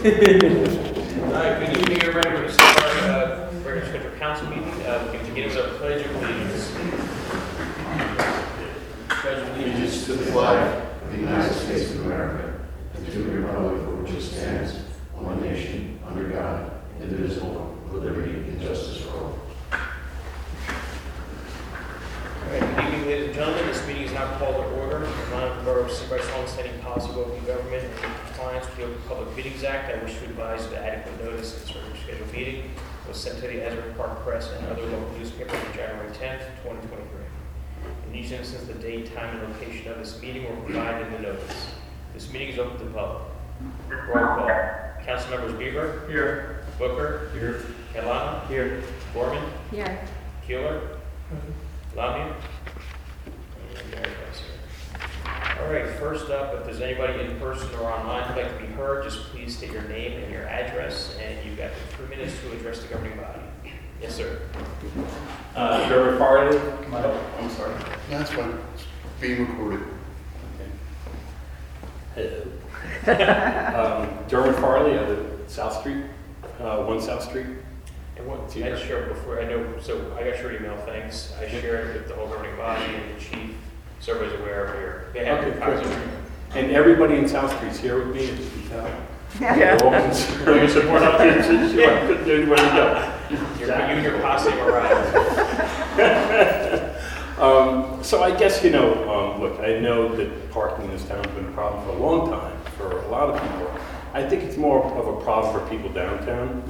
All right, good evening, everybody. We're going to start our uh, regular scheduled council meeting. Uh, We can begin with our pledge of allegiance. Pledge of allegiance. to the flag of the United States of America and to the republic for which it stands, one nation, under God, indivisible, with liberty and justice for all. All right, good evening, ladies and gentlemen. This meeting is now called to order. In line with Borough Sea Bright's longstanding policy open government compliance with the Open Public Meetings Act, I wish to advise that adequate notice of this regular scheduled meeting was sent to the Asbury Park Press and other local newspapers on January 10th, 2023. In each instance, the date, time, and location of this meeting were provided in the notice. This meeting is open to the public. Roll call. Council members Bieber. Here. Booker. Here. Catalano. Here. Gorman. Here. Keeler. Lamia. And Mayor Vice here. All right, first up, if there's anybody in person or online who'd like to be heard, just please state your name and your address, and you've got three minutes to address the governing body. Yes, sir. Uh, Trevor Farley, my, I'm sorry. That's fine. It's being recorded. Hello. Um, Dermot Farley, I live South Street, uh, One South Street. And what, It's I here. shared before, I know, so I got your email, thanks. I shared it with the whole governing body and the chief, so everybody's aware of your, they have your Okay, copies. good. And everybody in South Street's here with me, as you can tell. Yeah. Bring your support up here, since you couldn't do anywhere to go. Your- You and your posse arrived. Um, so I guess, you know, um, look, I know that parking in this town has been a problem for a long time for a lot of people. I think it's more of a problem for people downtown.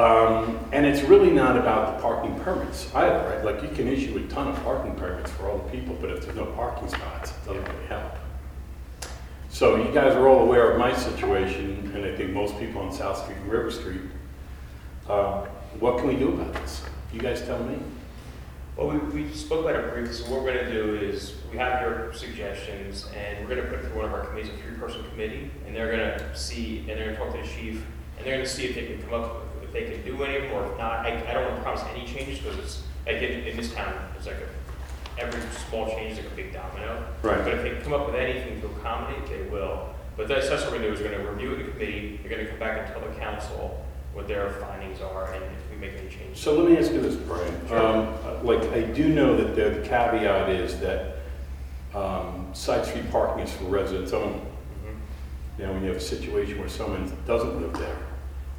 Um, and it's really not about the parking permits either, right? Like, you can issue a ton of parking permits for all the people, but if there's no parking spots, it doesn't really help. So you guys are all aware of my situation, and I think most people on South Street and River Street. Uh, What can we do about this? You guys tell me. Well, we, we spoke about it briefly, so what we're gonna do is, we have your suggestions, and we're gonna put it through one of our committees, a three-person committee, and they're gonna see, and they're gonna talk to the chief, and they're gonna see if they can come up, with if they can do any of them, or if not, I, I don't wanna promise any changes, because it's, like, in, in this town, it's like a, every small change is like a big domino. Right. But if they come up with anything to accommodate, they will. But that's, that's what we're gonna do, is we're gonna review it the committee, they're gonna come back and tell the council what their findings are, and if we make any changes. So let me ask you this, Brian. Sure. Um, Like, I do know that the the caveat is that um, side street parking is for residents only. Mhm. Now, when you have a situation where someone doesn't live there,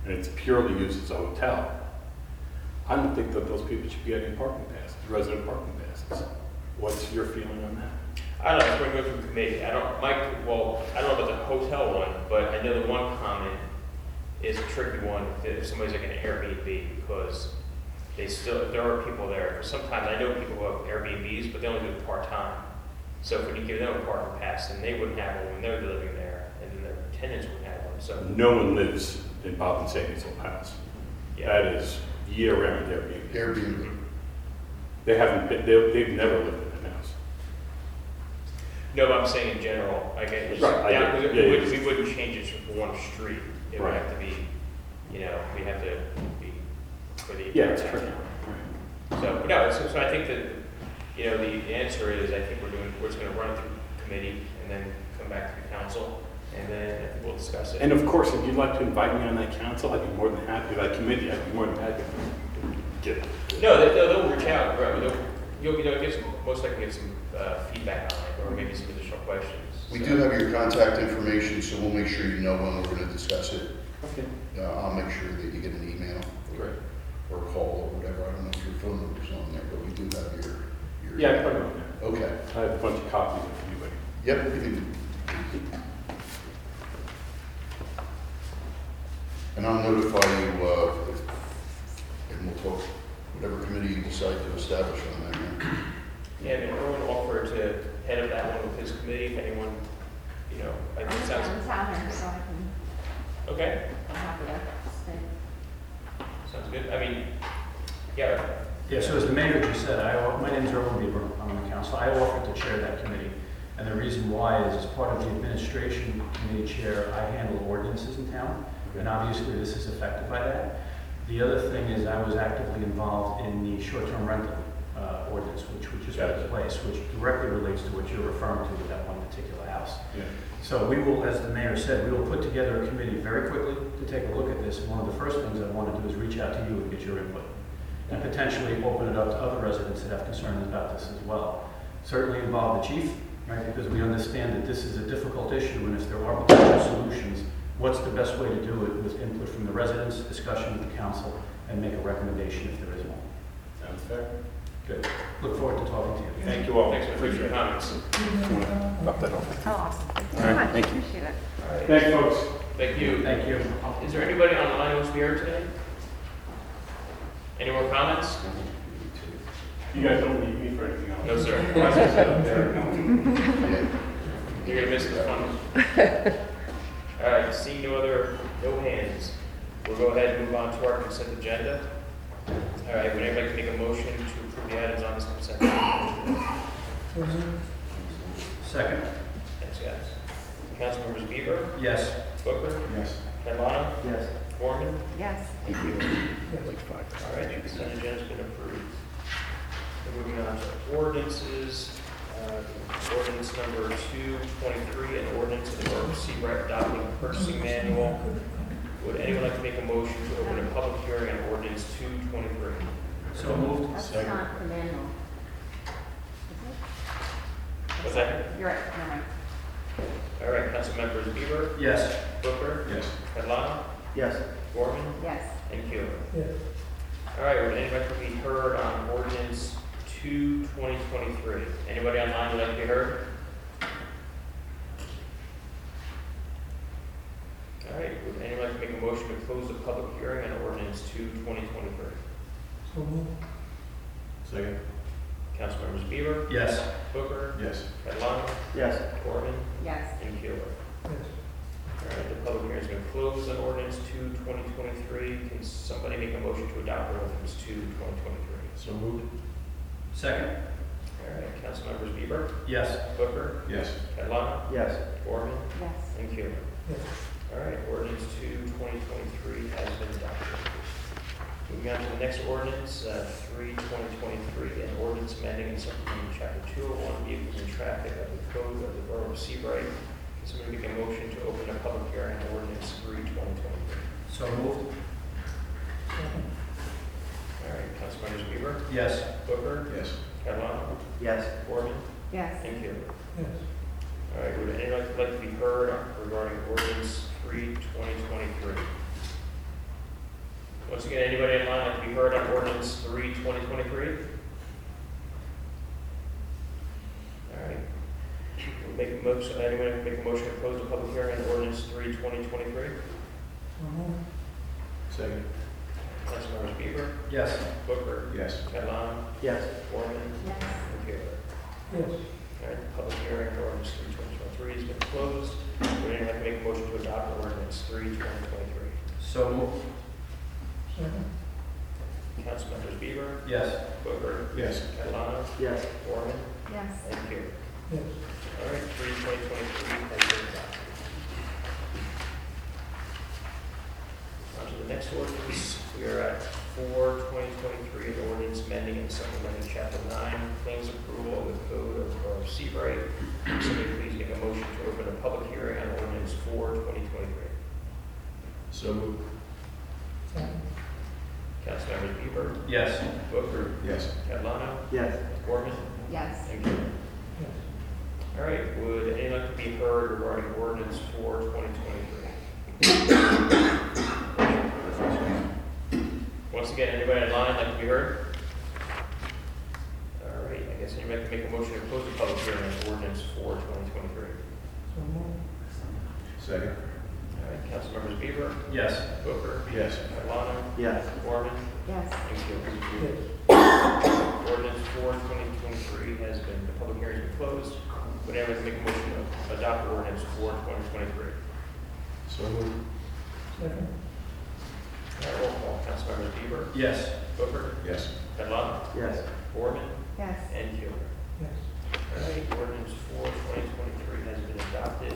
and it's purely used as a hotel, I don't think that those people should be getting parking passes, resident parking passes. What's your feeling on that? I don't know, it's going to go through committee. I don't, Mike, well, I don't know about the hotel one, but I know the one comment is a tricky one, if somebody's like an Airbnb, because they still, there are people there, sometimes I know people who have Airbnbs, but they only do it part-time. So if we give them a parking pass, then they wouldn't have one when they're living there, and then their tenants wouldn't have one, so, No one lives in Bob and Sadie's old house. yeah. That is year-round Airbnb. Airbnb. They haven't, been- they- they've never lived in that house. No, but I'm saying in general, like, it was, Right, I yeah, get it. we Yeah, yeah. wouldn't, we wouldn't change it for one street. It would Right. have to be, you know, we have to be for the. Yeah, it's entire true. So, no, so, so I think that, you know, the answer is, I think we're doing, we're just gonna run it through committee and then come back to the council, and then I think we'll discuss it. And of course, if you'd like to invite me on that council, I'd be more than happy, that committee, I'd be more than happy to get it. No, they, they'll, they'll reach out, right, they'll, you'll, you know, get some, most likely get some, uh, feedback on it, or maybe some additional questions. We So- do have your contact information, so we'll make sure you know when we're gonna discuss it. Okay, Uh, I'll make sure that you get an email. great. Or a call or whatever. I don't know if your phone number's on there, but we do have your, your. Yeah, I put it on there. Okay. I have a bunch of copies if anybody. Yep, we can. And I'll notify you, uh, and we'll talk, whatever committee you decide to establish on that. yeah. Yeah, and everyone offered to head up that one with his committee, if anyone, you know, I think it sounds, I'm town here, so I can, okay, I'm happy to stay. sounds good. I mean, yeah, Yeah, so as the mayor just said, I, my name is Erwin Bieber, I'm on the council, I offered to chair that committee. And the reason why is as part of the administration committee chair, I handle ordinances in town, and obviously this is affected by that. The other thing is I was actively involved in the short-term rental uh, ordinance, which we just Got put in place, which directly relates to what you're referring to with that one particular house. Yeah. So we will, as the mayor said, we will put together a committee very quickly to take a look at this. And one of the first things I want to do is reach out to you and get your input. And potentially open it up to other residents that have concerns about this as well. Certainly involve the chief, right, because we understand that this is a difficult issue, and if there are potential solutions, what's the best way to do it with input from the residents, discussion with the council, and make a recommendation if there is one. Sounds fair. Good. Look forward to talking to you. Thank you all. Thanks for your comments. Up that over. Oh, awesome. Thanks All so much. thank you. Appreciate it. All right. Thanks, folks. Thank you. Thank you. Is there anybody online who wants to be heard today? Any more comments? You guys don't need me for anything else? No, sir. You're gonna miss the fun. All right, seeing no other, no hands, we'll go ahead and move on to our consent agenda. All right, would anybody make a motion to approve the items on this consent agenda? Second? Thanks, guys. Councilmembers Bieber, Yes. Booker, Yes. Catalano, Yes. Foreman, Yes. Thank you. All right, the consent agenda's been approved. We're moving on to ordinances. Uh, Ordinance number two twenty-three, an ordinance of the Borough of Sea Bright adopting purchasing manual. Would anyone like to make a motion to open a public hearing on ordinance two twenty-three? So moved. That's Second. not the manual. What's that? You're right, never mind. All right, council members Bieber, Yes. Booker, Yes. Catalano, Yes. Gorman, Yes. and Keeler. All right, would anybody like to be heard on ordinance two twenty twenty-three? Anybody online would like to be heard? All right, would anyone like to make a motion to close the public hearing on ordinance two twenty twenty-three? Second? Councilmembers Bieber, Yes. Booker, Yes. Catalano, Yes. Gorman, Yes. and Keeler. Yes. All right, the public hearing's been closed on ordinance 2, 2023. Can somebody make a motion to adopt ordinance two twenty twenty-three? So moved? Second? All right, Councilmembers Bieber, Yes. Booker, Yes. Catalano, Yes. Gorman, Yes. and Keeler. All right, ordinance two, 2023 has been adopted. Moving on to the next ordinance, uh, three, 2023, an ordinance amending and supplementing chapter 201 vehicles and traffic of the code of the Borough of Sea Bright. Can somebody make a motion to open a public hearing on ordinance three, 2023? So moved. All right, Councilmembers Bieber, Yes. Booker, Yes. Catalano, Yes. Gorman, Yes. and Keeler. All right, would anyone like to be heard regarding ordinance three, 2023? Once again, anybody in line like to be heard on ordinance three, 2023? All right. We'll Make a motion, anyone make a motion to close the public hearing on ordinance three, 2023? Second? Councilmembers Bieber, Yes. Booker, Yes. Catalano, Yes. Foreman, Yes. and Taylor. All right, the public hearing on ordinance three, 2023 has been closed. Would anyone like to make a motion to adopt ordinance three, 2023? So moved. Councilmembers Bieber, Yes. Booker, Yes. Catalano, Yes. Foreman, Yes. and Taylor. Yes. All right, three, 2023 has been adopted. On to the next ordinance. We are at four, twenty twenty-three, 2023, an ordinance amending and supplementing chapter nine, claims approval of the code of the Borough of Sea Bright. Somebody please make a motion to open a public hearing on ordinance four, twenty twenty-three. So moved? Councilmembers Bieber, Yes. Booker, Yes. Catalano, Yes. Gorman, Yes. and Keeler. All right, would anyone like to be heard regarding ordinance four, 2023? Once again, anybody online like to be heard? All right, I guess anybody can make a motion to close the public hearing on ordinance four, 2023. Second? All right, Councilmembers Bieber, Yes. Booker, Yes. Catalano, Yes. Gorman, Yes. and Keeler. Ordinance four, 2023 has been, the public hearing has been closed. Would anyone make a motion to adopt ordinance four, 2023? So moved? All right, roll call. Councilmembers Bieber, Yes. Booker, Yes. Catalano, Yes. Gorman, Yes. and Keeler. All right, ordinance four, 2023 has been adopted.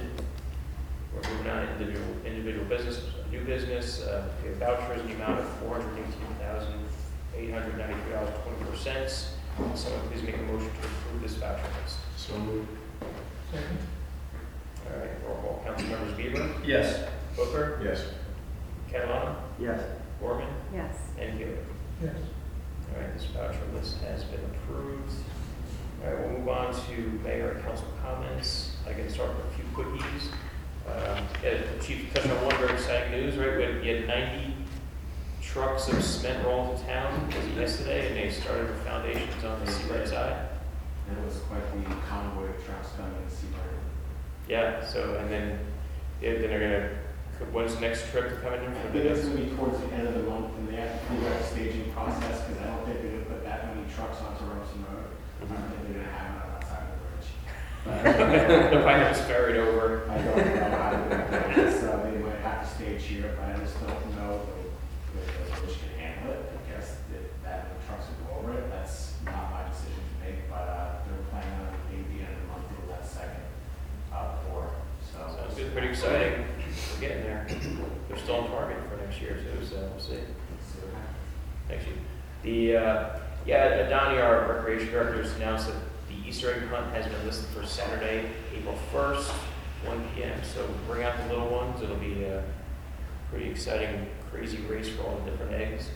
We're moving on to individual, individual business, new business, uh, we have vouchers in the amount of $418,893.24. Someone please make a motion to approve this voucher list. So moved. All right, roll call. Council members Bieber, Yes. Booker, Yes. Catalano, Yes. Gorman, Yes. and Healy. Yes. All right, this voucher list has been approved. All right, we'll move on to mayor and council comments. I can start with a few quickies. Um, yeah, Chief touched on one very exciting news, right? We had- We had 90 trucks of cement rolled to town was it yesterday, and they started the foundations on the seaward side. It was quite the convoy of trucks coming to see. Yeah, so, and then, yeah, then they're gonna, when's the next trip to come in I think it's the? gonna be towards the end of the month, and they have to do that staging process, because I don't think they're gonna put that many trucks onto Rumson Road. I don't think they're gonna have it on that side of the bridge. The pineapple's ferried over. I don't know how to do it, so they might have to stage here, but I just don't know the bridge can handle it. I guess that, that many trucks will go over it, that's not my decision to make, but, uh, they're planning on maybe the end of the month, doing that second, uh, pour, so. Sounds good, pretty exciting. We're getting there. They're still on target for next year, so so we'll see. See. Thank you. The, uh, yeah, Donnie, our recreation director, has announced that the Easter egg hunt has been listed for Saturday, April 1st, 1 PM. So bring out the little ones. It'll be a pretty exciting, crazy race for all the different eggs.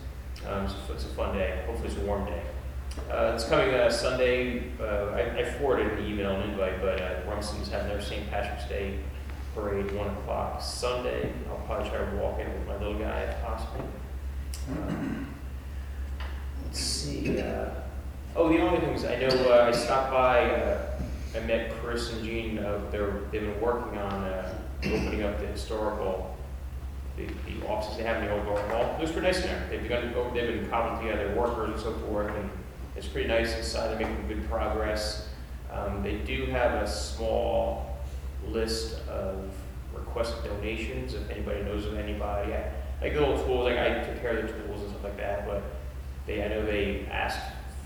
Um, So it's a fun day. Hopefully it's a warm day. Uh, It's coming uh, Sunday. uh, I I forwarded an email and invite, but uh, Rumson's having their St. Patrick's Day parade, 1 o'clock Sunday. I'll probably try to walk in with my little guy if possible. Um, Let's see, uh, oh, the only things, I know, uh, I stopped by, uh, I met Chris and Jean, uh, they're, they've been working on, uh, opening up the historical, the, the offices they have in the old Borough Hall. It was pretty nice in there. They've begun, to- they've been cobbling together workers and so forth, and it's pretty nice inside, they're making good progress. Um, they do have a small list of requested donations, if anybody knows of anybody. I- Like the little tools, like I took care of the tools and stuff like that, but they, I know they asked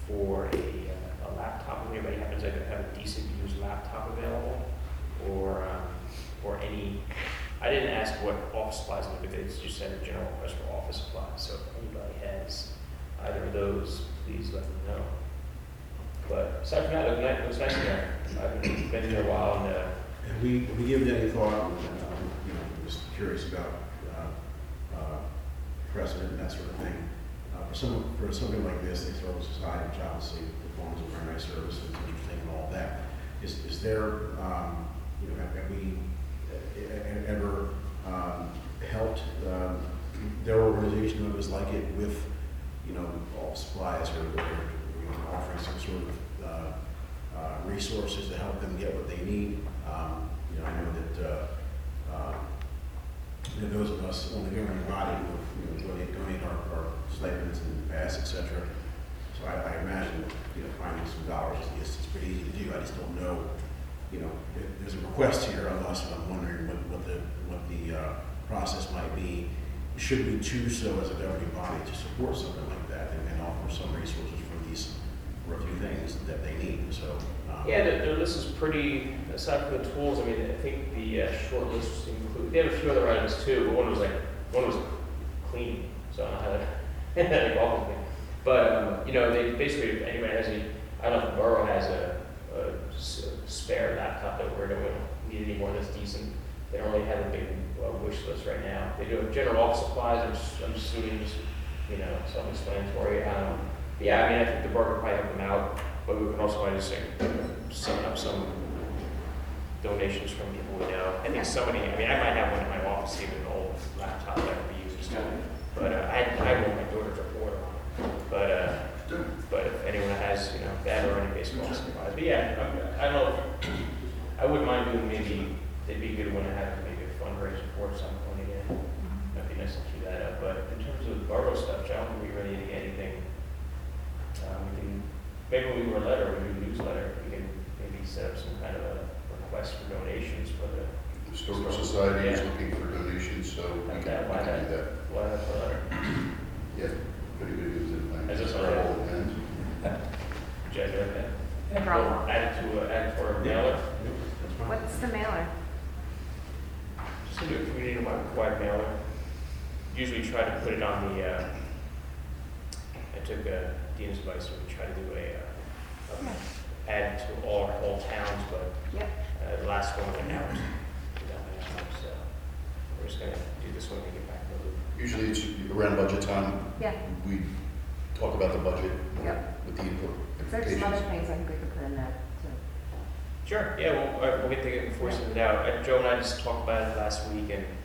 for a, uh, a laptop, if anybody happens to have a decent used laptop available, or, um, or any, I didn't ask what office supplies, but they just said a general request for office supplies, so if anybody has either of those, please let me know. But aside from that, it was nice, it was nice there, I've been, been there a while, and, uh, Have we, have we given any thought, um, you know, just curious about uh, uh, precedent and that sort of thing? Uh, For some, for something like this, they throw this aside, which obviously performs a very nice service, and and all that. Is, is there, um, you know, have have we ever um, helped um, their organization, others like it, with, you know, all supplies or, or, you know, offering some sort of uh, uh, resources to help them get what they need. Um, You know, I know that, uh, uh, you know, those of us on the governing body who, you know, donate, donate our, our stipends and pass, et cetera. So I, I imagine, you know, finding some dollars is, is pretty easy to do. I just don't know, you know, there's a request here of us, and I'm wondering what, what the, what the, uh, process might be. Should we choose so as a governing body to support something like that and, and offer some resources for these, few things that they need, so. um, Yeah, their, list is pretty, aside from the tools, I mean, I think the uh, short list include, they have a few other items too, but one was like, one was cleaning, so I don't know how to, like, thing. But, um, you know, they, basically, if anybody has any, I don't know if the borough has a spare laptop that we're, that we don't need anymore that's decent. They don't really have a big uh, wish list right now. They do have general office supplies, I'm, s- I'm assuming just, you know, self-explanatory. Um, yeah, I mean, I think the borough could probably help them out, but we can also, I just think, sum up some donations from people we know. I think somebody, I mean, I might have one in my office, even an old laptop that could be used. But uh, I, I want my daughter to order on. But, uh, but if anyone has, you know, that or any baseball supplies. But yeah, I, I don't know, if- I wouldn't mind doing maybe, it'd be a good one to have maybe a fundraiser for at some point again. That'd be nice to keep that up. But in terms of borough stuff, John, are we ready to get anything? Um, we can, maybe we do a letter, we do a newsletter, we can maybe set up some kind of a request for donations for the, The Historical Society is Yeah. looking for donations, so we Like can, that, we why can do that. what, for a letter. Yeah, pretty good news in mind. Is this Travel okay? and- Would you like that? No problem. Add it to, uh, add it for a mailer? That's fine. What's the mailer? Just to do a community wide wide mailer. Usually try to put it on the, uh, I took uh, Dina's advice, and we try to do a, uh, um, add to all, all towns, but Yep. uh, the last one went out. We got that out, So we're just gonna do this one and get back in the loop. Usually it's around budget time, Yeah, we talk about the budget Yep. with the input. there's some other implications. things I think we could put in there too. Sure, yeah, we'll, uh, we'll get the enforcement it out. Uh, Joe and I just talked about it last week, and I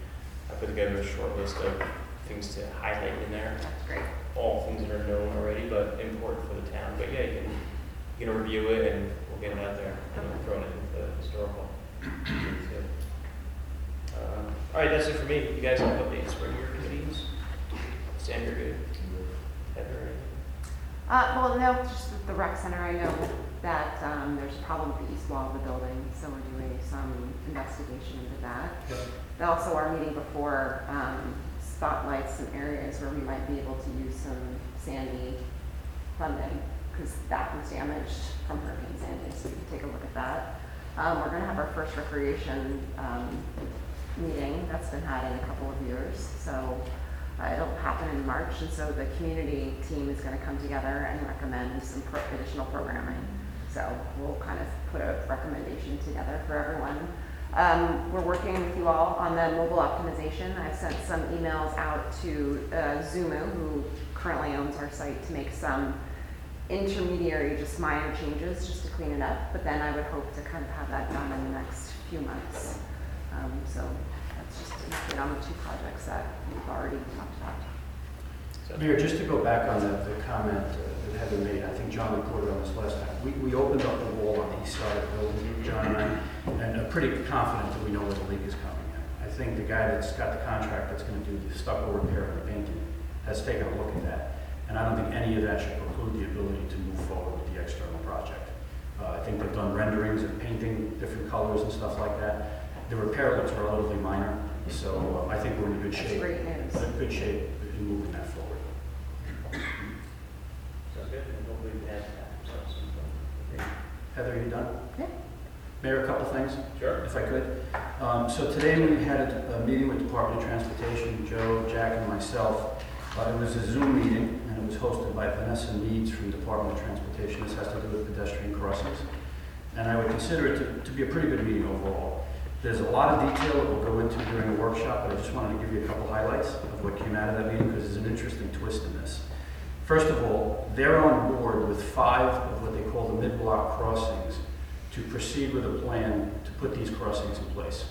put together a short list of things to highlight in there. That's great. All things that are known already, but important for the town. But yeah, you can, you can review it, and we'll get it out there, and we'll throw it into the historical. Um, All right, that's it for me. You guys have updates for your committees? Sam, you're good? Heather? Uh, well, no, just with the rec center, I know that, um, there's a problem with the east wall of the building, so we're doing some investigation into that. They also are meeting before, um, spotlights some areas where we might be able to use some Sandy funding, because that was damaged from Hurricane Sandy, so we can take a look at that. Um, we're gonna have our first recreation, um, meeting, that's been had in a couple of years, so uh, It'll happen in March, and so the community team is going to come together and recommend some pro- additional programming. So we'll kind of put a recommendation together for everyone. Um, We're working with you all on the mobile optimization. I've sent some emails out to uh, Zumu, who currently owns our site, to make some intermediary, just minor changes, just to clean it up. But then I would hope to kind of have that done in the next few months. Um, So that's just an update on the two projects that we've already talked about. So- Mayor, just to go back on the, the comment uh, that been made, I think John reported on this last time. We, we opened up the wall on the east side of the building, John and I, and are pretty confident that we know where the leak is coming in. I think the guy that's got the contract that's gonna do the stucco repair and the painting has taken a look at that. And I don't think any of that should preclude the ability to move forward with the external project. Uh, I think they've done renderings and painting different colors and stuff like that. The repair looks relatively minor, so uh, I think we're in good That's shape. great news. In good shape in moving that forward. Sounds good, and hopefully we can add that. So, so, Heather, are you done? Yeah. Mayor, a couple things, Sure. if I could. Um, So today we had a a meeting with Department of Transportation, Joe, Jack, and myself. Uh, It was a Zoom meeting, and it was hosted by Vanessa Meads from Department of Transportation. This has to do with pedestrian crossings. And I would consider it to- to be a pretty good meeting overall. There's a lot of detail that we'll go into during the workshop, but I just wanted to give you a couple highlights of what came out of that meeting, because there's an interesting twist in this. First of all, they're on board with five of what they call the mid-block crossings to proceed with a plan to put these crossings in place.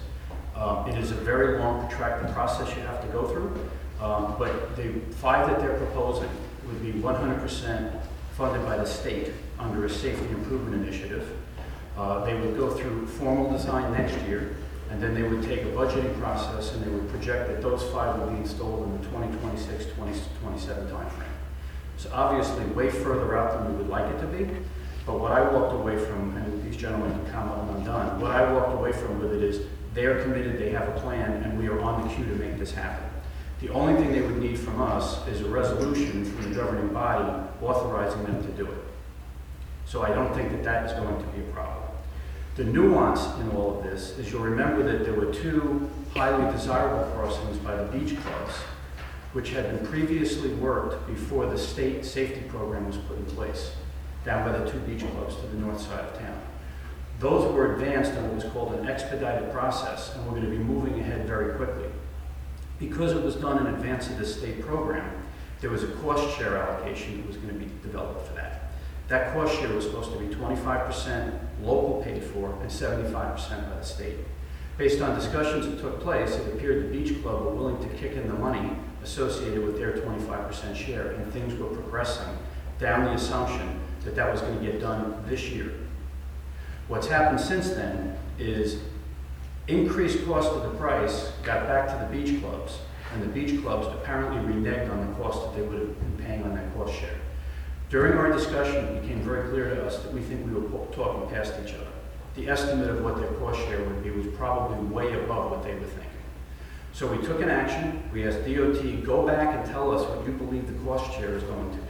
Um, It is a very long protracted process you have to go through, um, but the five that they're proposing would be 100% funded by the state under a safety improvement initiative. Uh, They would go through formal design next year, and then they would take a budgeting process, and they would project that those five will be installed in the 2026, 2027 timeframe. So obviously, way further out than we would like it to be, but what I walked away from, and these gentlemen can comment when I'm done, what I walked away from with it is, they're committed, they have a plan, and we are on the queue to make this happen. The only thing they would need from us is a resolution from the governing body authorizing them to do it. So I don't think that that is going to be a problem. The nuance in all of this is you'll remember that there were two highly desirable crossings by the beach clubs, which had been previously worked before the state safety program was put in place, down by the two beach clubs to the north side of town. Those were advanced on what was called an expedited process, and we're going to be moving ahead very quickly. Because it was done in advance of the state program, there was a cost share allocation that was going to be developed for that. That cost share was supposed to be 25% local paid for and 75% by the state. Based on discussions that took place, it appeared the beach club were willing to kick in the money associated with their 25% share, and things were progressing down the assumption that that was going to get done this year. What's happened since then is increased cost of the price got back to the beach clubs, and the beach clubs apparently reneged on the cost that they would have been paying on that cost share. During our discussion, it became very clear to us that we think we were talking past each other. The estimate of what their cost share would be was probably way above what they were thinking. So we took an action, we asked DOT, go back and tell us what you believe the cost share is going to be.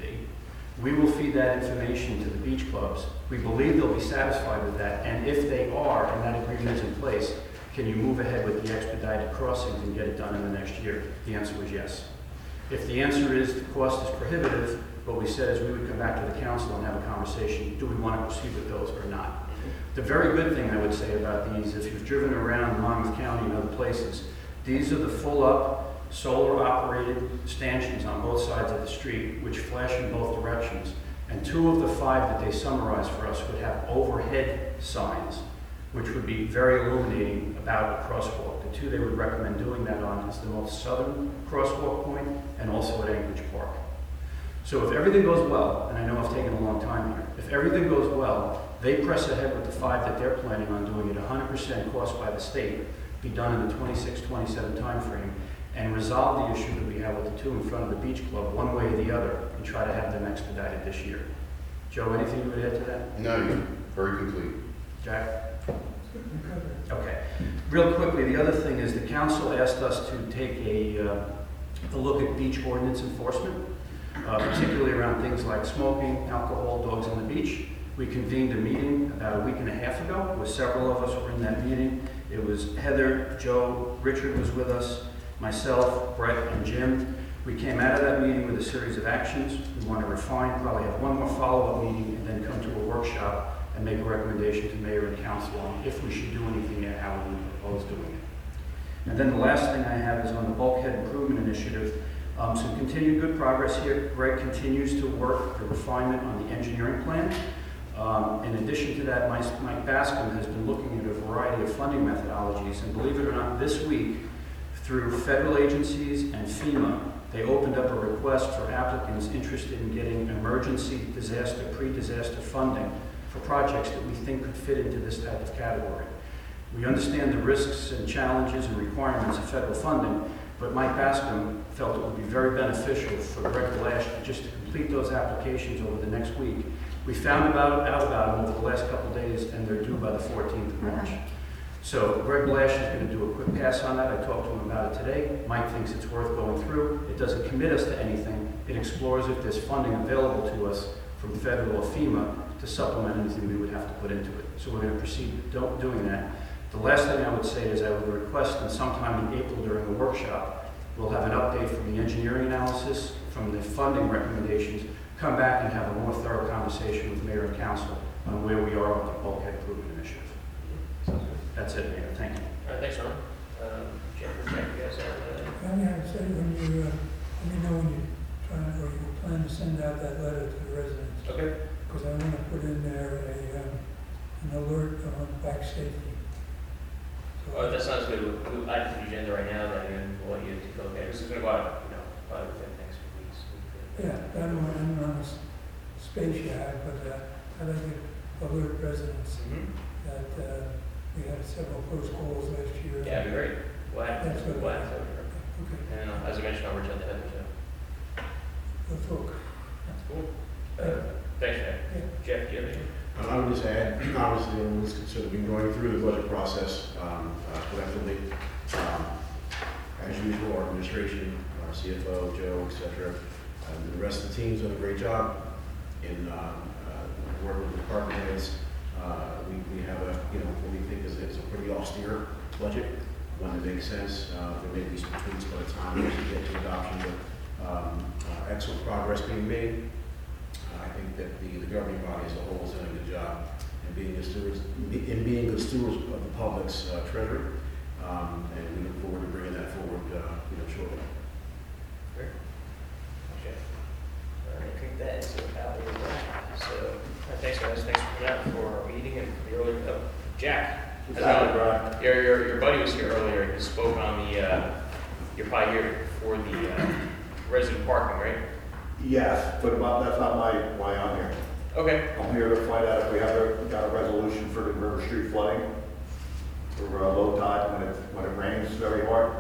We will feed that information to the beach clubs. We believe they'll be satisfied with that, and if they are, and that agreement is in place, can you move ahead with the expedited crossings and get it done in the next year? The answer was yes. If the answer is the cost is prohibitive, what we said is we would come back to the council and have a conversation, do we want to proceed with those or not? The very good thing I would say about these, if you've driven around Monmouth County and other places, these are the full-up, solar-operated stanchions on both sides of the street, which flash in both directions. And two of the five that they summarized for us would have overhead signs, which would be very illuminating about the crosswalk. The two they would recommend doing that on is the most southern crosswalk point and also at Anchorage Park. So if everything goes well, and I know I've taken a long time here, if everything goes well, they press ahead with the five that they're planning on doing at 100% cost by the state, be done in the 26, 27 timeframe, and resolve the issue that we have with the two in front of the beach club, one way or the other, and try to have them expedited this year. Joe, anything you would add to that? No, you're very complete. Jack? Okay. Real quickly, the other thing is the council asked us to take a, uh, a look at beach ordinance enforcement, uh, particularly around things like smoking, alcohol, dogs on the beach. We convened a meeting about a week and a half ago, where several of us were in that meeting. It was Heather, Joe, Richard was with us, myself, Brett, and Jim. We came out of that meeting with a series of actions. We want to refine, probably have one more follow-up meeting, and then come to a workshop and make a recommendation to mayor and council on if we should do anything and how we propose doing it. And then the last thing I have is on the bulkhead improvement initiative. Um, some continued good progress here. Greg continues to work the refinement on the engineering plan. Um, in addition to that, Mike Mike Bascom has been looking at a variety of funding methodologies, and believe it or not, this week, through federal agencies and FEMA, they opened up a request for applicants interested in getting emergency disaster, pre-disaster funding for projects that we think could fit into this type of category. We understand the risks and challenges and requirements of federal funding, but Mike Bascom felt it would be very beneficial for Greg Blash to just to complete those applications over the next week. We found about, out about them over the last couple days, and they're due by the 14th of March. Uh-huh. So Greg Blash is going to do a quick pass on that. I talked to him about it today. Mike thinks it's worth going through. It doesn't commit us to anything. It explores if there's funding available to us from federal or FEMA to supplement anything we would have to put into it. So we're going to proceed do- doing that. The last thing I would say is I would request that sometime in April during the workshop, we'll have an update from the engineering analysis, from the funding recommendations, come back and have a more thorough conversation with mayor and council on where we are with the bulkhead improvement. That's it, Mayor. Thank you. All right, thanks, Ron. Um, Jennifer, Jack, you guys have, uh, I have to say, when you, uh, let me know when you try, or you plan to send out that letter to the residents, okay, because I want to put in there a, um, an alert on back safety. So- oh, that sounds good, we'll, we'll add to the agenda right now, then, and we'll let you take a look at it, this is gonna go out, you know, probably within the next few weeks. Yeah, I don't want, I don't know how much space you have, but, uh, I'd like to alert residents Mm-hmm. that, uh, we had several close calls last year. Yeah, that'd be great, we'll add, That's what- we'll add to it. Okay, And uh, as I mentioned, I'll reach out to Heather, so. good talk. Cool. Uh, thanks, Jack. Yeah. Jeff, do you have anything? Uh, I would just add, obviously, we'll just sort of been going through the budget process um, uh, collectively. Um, As usual, our administration, our CFO, Joe, et cetera, and the rest of the team's done a great job in uh, uh, working with department heads. Uh, We we have a, you know, what we think pretty austere budget, one that makes sense. Uh, There may be some tweaks by the time we get to adoption, but um, uh, excellent progress being made. I think that the, the governing body as a whole is doing a good job in being the stewards, in being good stewards of the public's uh, treasury. Um, and we look forward to bringing that forward, uh, you know, shortly. Great. Jeff. All right, I think that is about it. So, uh, thanks guys, thanks for coming out for our meeting and for the early, oh, Jack. How's it going? Your, your, your buddy was here earlier, he spoke on the, uh, you're probably here for the, uh, resident parking, right? Yes, but not- that's not my, why I'm here. Okay, I'm here to find out if we have a, got a resolution for the River Street flooding for uh, low tide when it, when it rains very hard.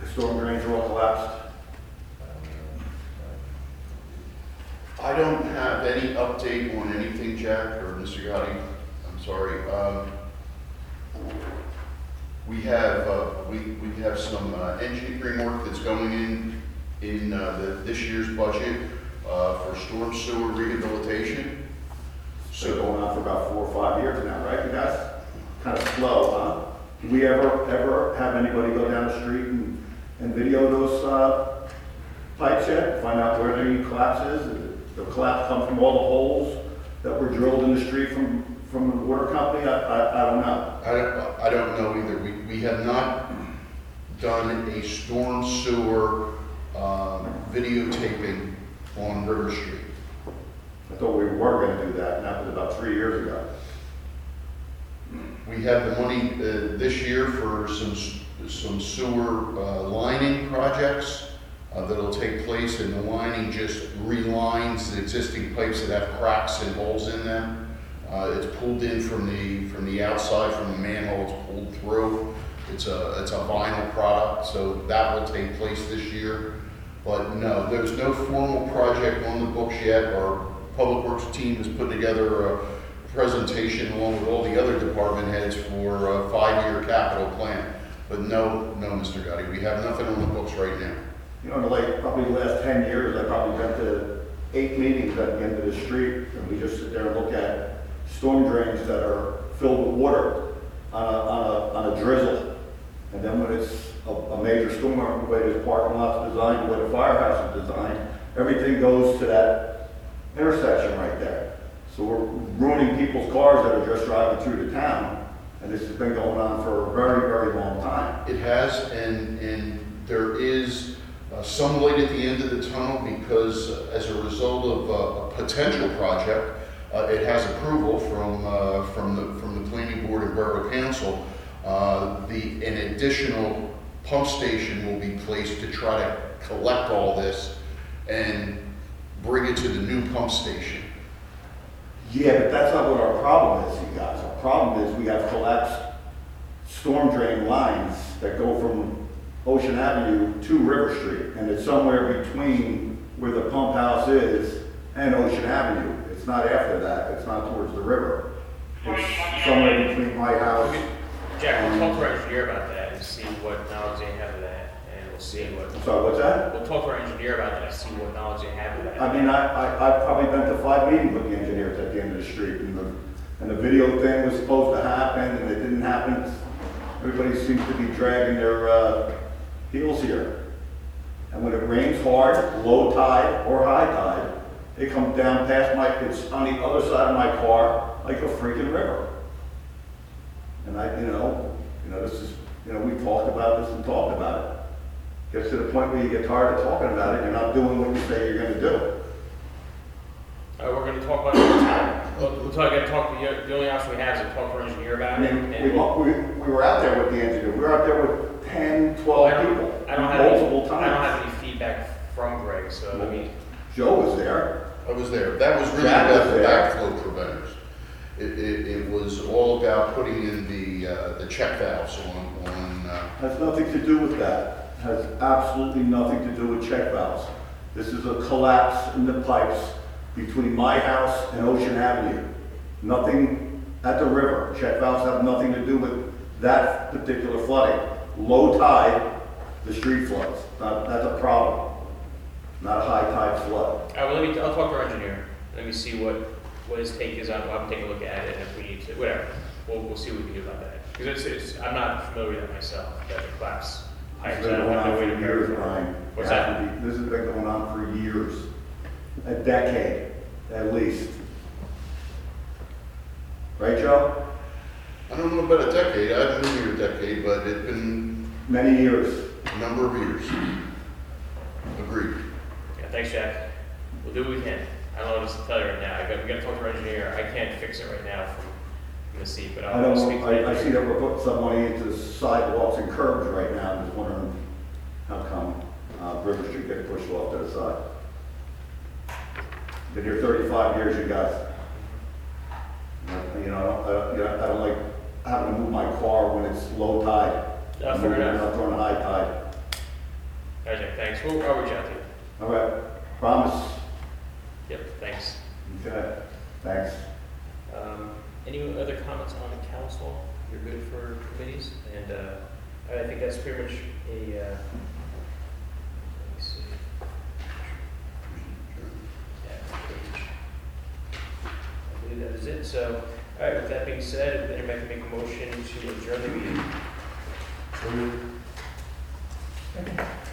The storm drains are all collapsed. I don't have any update on anything, Jack or Mr. Gotti. Sorry. Um, We have, uh, we, we have some uh, engineering work that's going in, in uh, the, this year's budget uh, for storm sewer rehabilitation. So So, going on for about four or five years now, right? And that's kind of slow, huh? Do we ever, ever have anybody go down the street and, and video those, uh, pipes yet, find out where the collapse is? Did The collapse come from all the holes that were drilled in the street from, from the water company? I, I, I don't know. I don't, I don't know either. We, we have not done a storm sewer, um, videotaping on River Street. I thought we were gonna do that, and that was about three years ago. We have the money, uh, this year for some, s- some sewer, uh, lining projects, uh, that'll take place, and the lining just relines the existing pipes that have cracks and holes in them. Uh, it's pulled in from the, from the outside, from the manhole, it's pulled through. It's a, it's a vinyl product, so that will take place this year. But no, there's no formal project on the books yet. Our Public Works team has put together a presentation along with all the other department heads for a five-year capital plan. But no, no, Mr. Gotti, we have nothing on the books right now. You know, in the like, probably the last ten years, I probably been to eight meetings at the end of the street, and we just sit there and look at storm drains that are filled with water on a, on a, on a drizzle. And then when it's a, a major storm, the way this parking lot's designed, the way the firehouse is designed, everything goes to that intersection right there. So we're ruining people's cars that are just driving through the town, and this has been going on for a very, very long time. It has, and, and there is uh, some light at the end of the tunnel because uh, as a result of uh, a potential project, uh, it has approval from, uh, from the, from the planning board and borough council. Uh, The, an additional pump station will be placed to try to collect all this and bring it to the new pump station. Yeah, but that's not what our problem is, you guys. Our problem is we have collapsed storm drain lines that go from Ocean Avenue to River Street, and it's somewhere between where the pump house is and Ocean Avenue. It's not after that, it's not towards the river. It's somewhere between my house. Jack, we'll talk to our engineer about that and see what knowledge they have of that, and we'll see what, So what's that? we'll talk to our engineer about that and see what knowledge they have of that. I mean, I, I, I've probably been to five meetings with the engineers at the end of the street, and the, and the video thing was supposed to happen, and it didn't happen. Everybody seems to be dragging their, uh, heels here. And when it rains hard, low tide or high tide, it comes down past my, it's on the other side of my car like a freaking river. And I, you know, you know, this is, you know, we've talked about this and talked about it. Gets to the point where you get tired of talking about it, you're not doing what you say you're gonna do. Uh, we're gonna talk about it next time. We'll, we'll talk, gotta talk, the, the only option we have is to talk to our engineer I about it. mean, we, we, we were out there with the engineer, we were out there with 10, 12 I don't- people, I don't have, any- multiple I don't have any feedback from Greg, so, I mean, Joe was there. I was there. That was really was about the there. backflow preventers. It, it, it was all about putting in the, uh, the check valves on, on, uh, Has nothing to do with that. Has absolutely nothing to do with check valves. This is a collapse in the pipes between my house and Ocean Avenue. Nothing at the river. Check valves have nothing to do with that particular flooding. Low tide, the street floods. That's a problem. Not a high tide flood. all right, well, let me, I'll talk to our engineer. Let me see what, what his take is on, I'll take a look at it, and if we need to, whatever. We'll, we'll see what we can do about that. Because it's, it's, I'm not familiar with that myself, that the collapse This pipes, has I been don't going have no on way to for years, verify. Brian. What's It has that? to be- This has been going on for years, a decade, at least. Right, Joe? I don't know about a decade, I haven't been here a decade, but it's been Many years. a number of years. Agreed. Thanks, Jack. We'll do what we can. I don't know what else to tell you right now. I got, we gotta talk to our engineer. I can't fix it right now from, from the seat, but I I'll don't speak know, to I, I see that we're putting some money into sidewalks and curbs right now, I'm just wondering how come, uh, River Street gets pushed off to the side. Been here thirty-five years, you guys. You know, I don't, I don't- you know, I don't like having to move my car when it's low tide. Yeah, I'm fair enough. up during high tide. All right, Jack, thanks. We'll, I'll reach out to you. All right, promise. Yep, thanks. Okay, thanks. Um, any other comments on the council? You're good for committees? And, uh, I think that's pretty much a, uh, let me see. Yeah, page. I believe that is it. So, all right, with that being said, if anybody can make a motion to adjourn the meeting.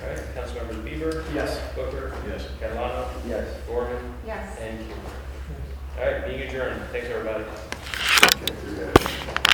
All right, Councilmembers Bieber, Yes. Booker, Yes. Catalano, Yes. Gorman, Yes. and Huber. All right, being adjourned. Thanks, everybody. Get through that.